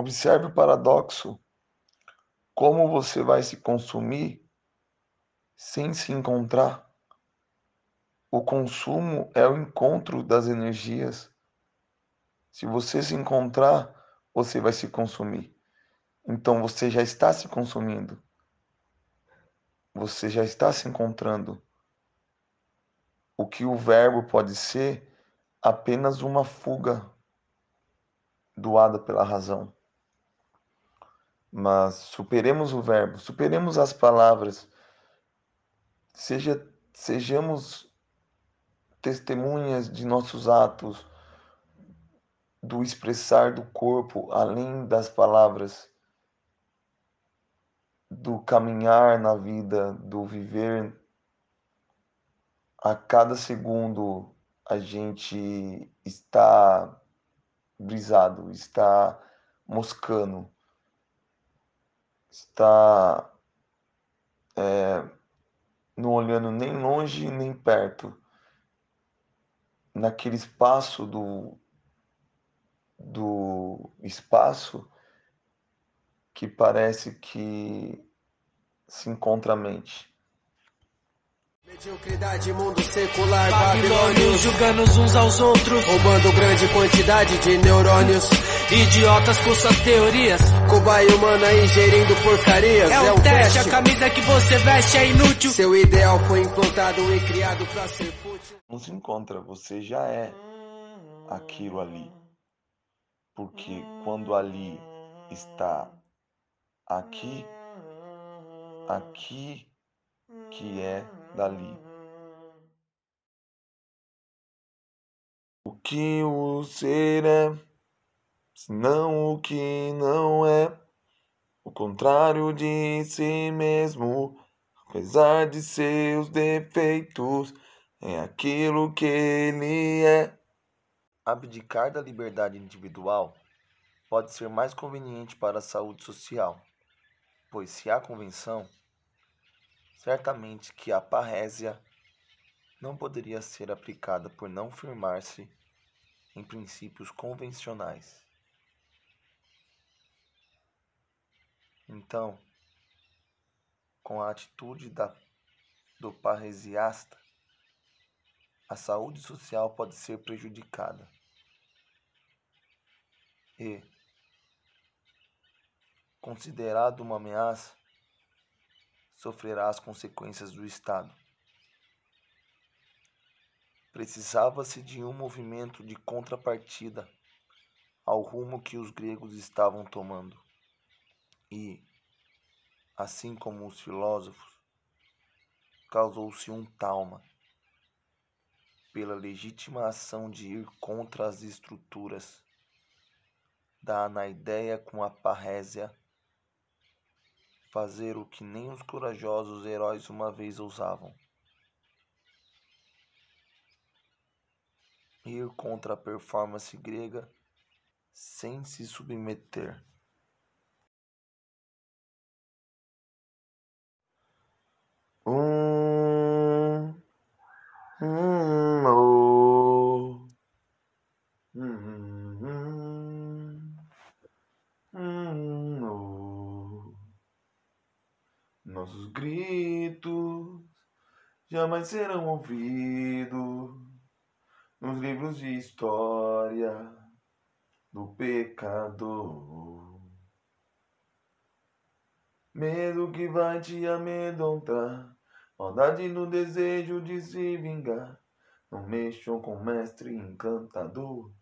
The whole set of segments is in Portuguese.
Observe o paradoxo. Como você vai se consumir sem se encontrar? O consumo é o encontro das energias. Se você se encontrar, você vai se consumir. Então você já está se consumindo. Você já está se encontrando. O que o verbo pode ser apenas uma fuga doada pela razão. Mas superemos o verbo, superemos as palavras. Seja, sejamos testemunhas de nossos atos, do expressar do corpo além das palavras, do caminhar na vida, do viver a cada segundo a gente está brisado, está moscando, está é, não olhando nem longe nem perto, naquele espaço do, do espaço que parece que se encontra a mente. Mediocridade, mundo secular, babilônios julgando uns aos outros, roubando grande quantidade de neurônios. Idiotas com suas teorias, cobaia humana ingerindo porcarias. É, é um teste, a camisa que você veste é inútil. Seu ideal foi implantado e criado pra ser fútil. Não se encontra, você já é aquilo ali. Porque quando ali está aqui, aqui que é dali. O que o ser é, senão o que não é, o contrário de si mesmo, apesar de seus defeitos, é aquilo que ele é. Abdicar da liberdade individual pode ser mais conveniente para a saúde social, pois se há convenção, certamente que a parrésia não poderia ser aplicada por não firmar-se em princípios convencionais. Então, com a atitude da, do parresiasta, a saúde social pode ser prejudicada. E, considerado uma ameaça, sofrerá as consequências do Estado. Precisava-se de um movimento de contrapartida ao rumo que os gregos estavam tomando. E, assim como os filósofos, causou-se um talma pela legítima ação de ir contra as estruturas da anaideia com a parrésia, fazer o que nem os corajosos heróis uma vez ousavam. Ir contra a performance grega sem se submeter. Um, oh. um, um, um, oh. Nossos gritos jamais serão ouvidos nos livros de história do pecador. Medo que vai te amedrontar, maldade no desejo de se vingar. Não mexam com o mestre encantador.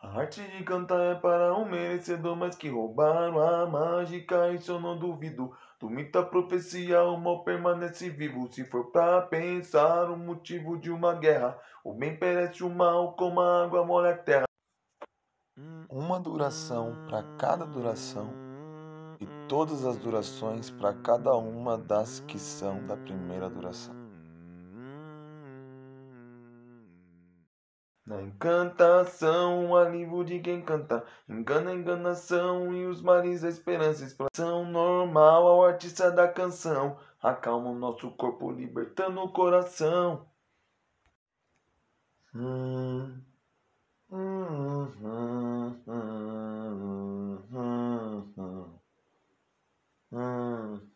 A arte de cantar é para um merecedor, mas que roubaram a mágica, isso eu não duvido. Do mito a profecia, o mal permanece vivo. Se for pra pensar o motivo de uma guerra, o bem perece o mal, como a água molha a terra. Uma duração para cada duração, e todas as durações para cada uma das que são da primeira duração. Na encantação, o alívio de quem canta. Engana a enganação e os mares a esperança. exploração normal ao artista da canção. Acalma o nosso corpo, libertando o coração. Hum, hum, hum, hum, hum, hum.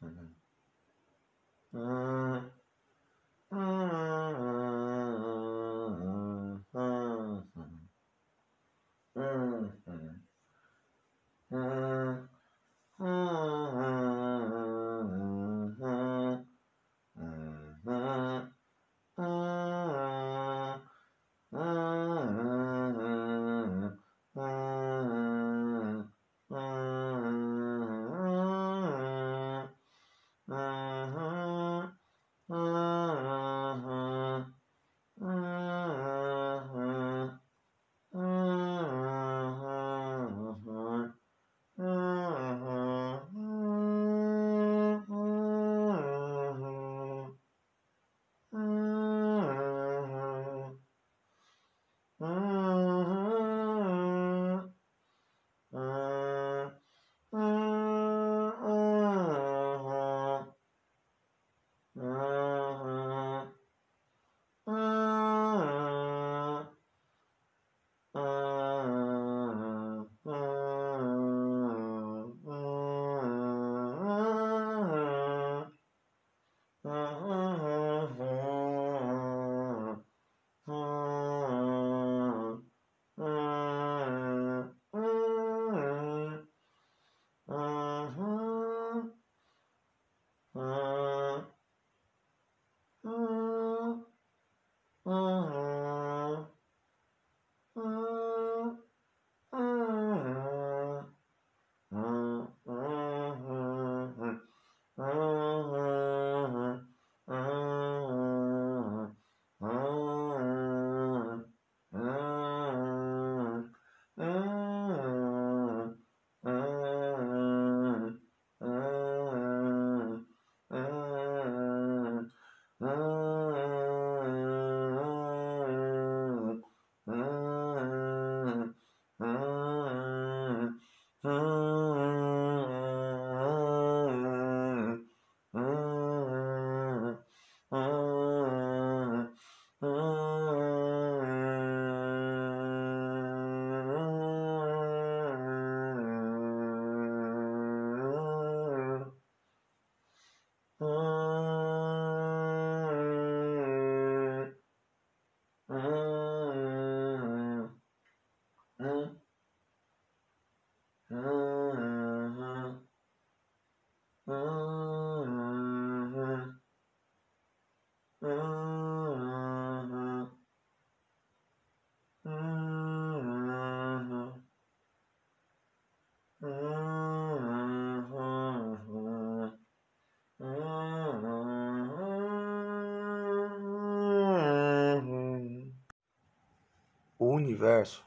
Universo,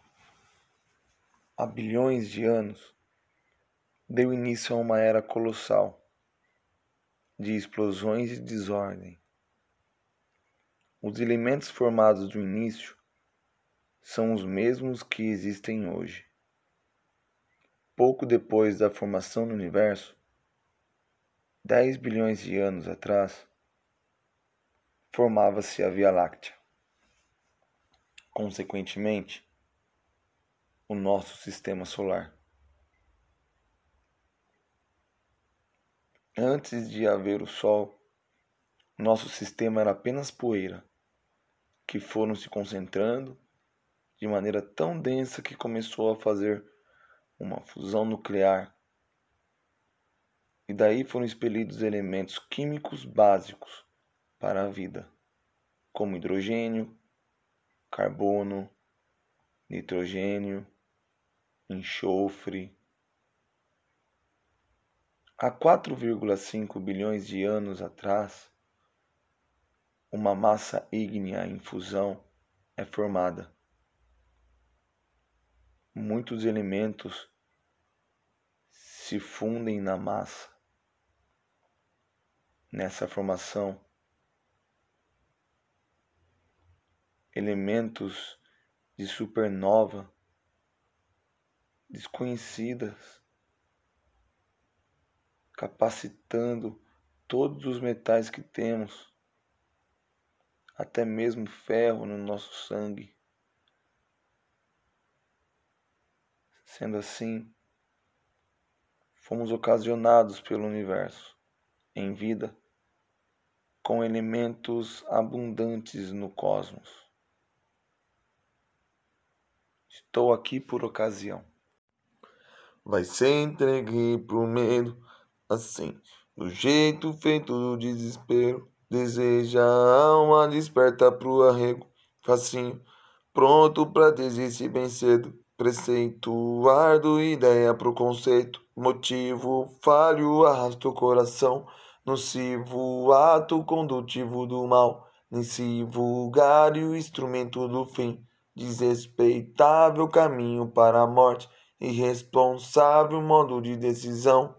há bilhões de anos, deu início a uma era colossal de explosões e desordem. Os elementos formados do início são os mesmos que existem hoje. Pouco depois da formação do universo, 10 bilhões de anos atrás, formava-se a Via Láctea. Consequentemente, o nosso sistema solar. Antes de haver o Sol, nosso sistema era apenas poeira, que foram se concentrando de maneira tão densa que começou a fazer uma fusão nuclear. E daí foram expelidos elementos químicos básicos para a vida, como hidrogênio, carbono, nitrogênio, enxofre. Há 4,5 bilhões de anos atrás, uma massa ígnea em fusão é formada. Muitos elementos se fundem na massa. Nessa formação, elementos de supernova desconhecidas, capacitando todos os metais que temos, até mesmo ferro no nosso sangue. Sendo assim, fomos ocasionados pelo universo em vida com elementos abundantes no cosmos. Estou aqui por ocasião. vai ser entregue pro medo, assim, do jeito feito do desespero. Deseja a alma desperta pro arrego, facinho, pronto pra desistir bem cedo. Preceito árduo, ideia pro conceito, motivo falho, arrasta o coração, nocivo, ato condutivo do mal, nesse vulgário instrumento do fim, desrespeitável caminho para a morte, irresponsável modo de decisão.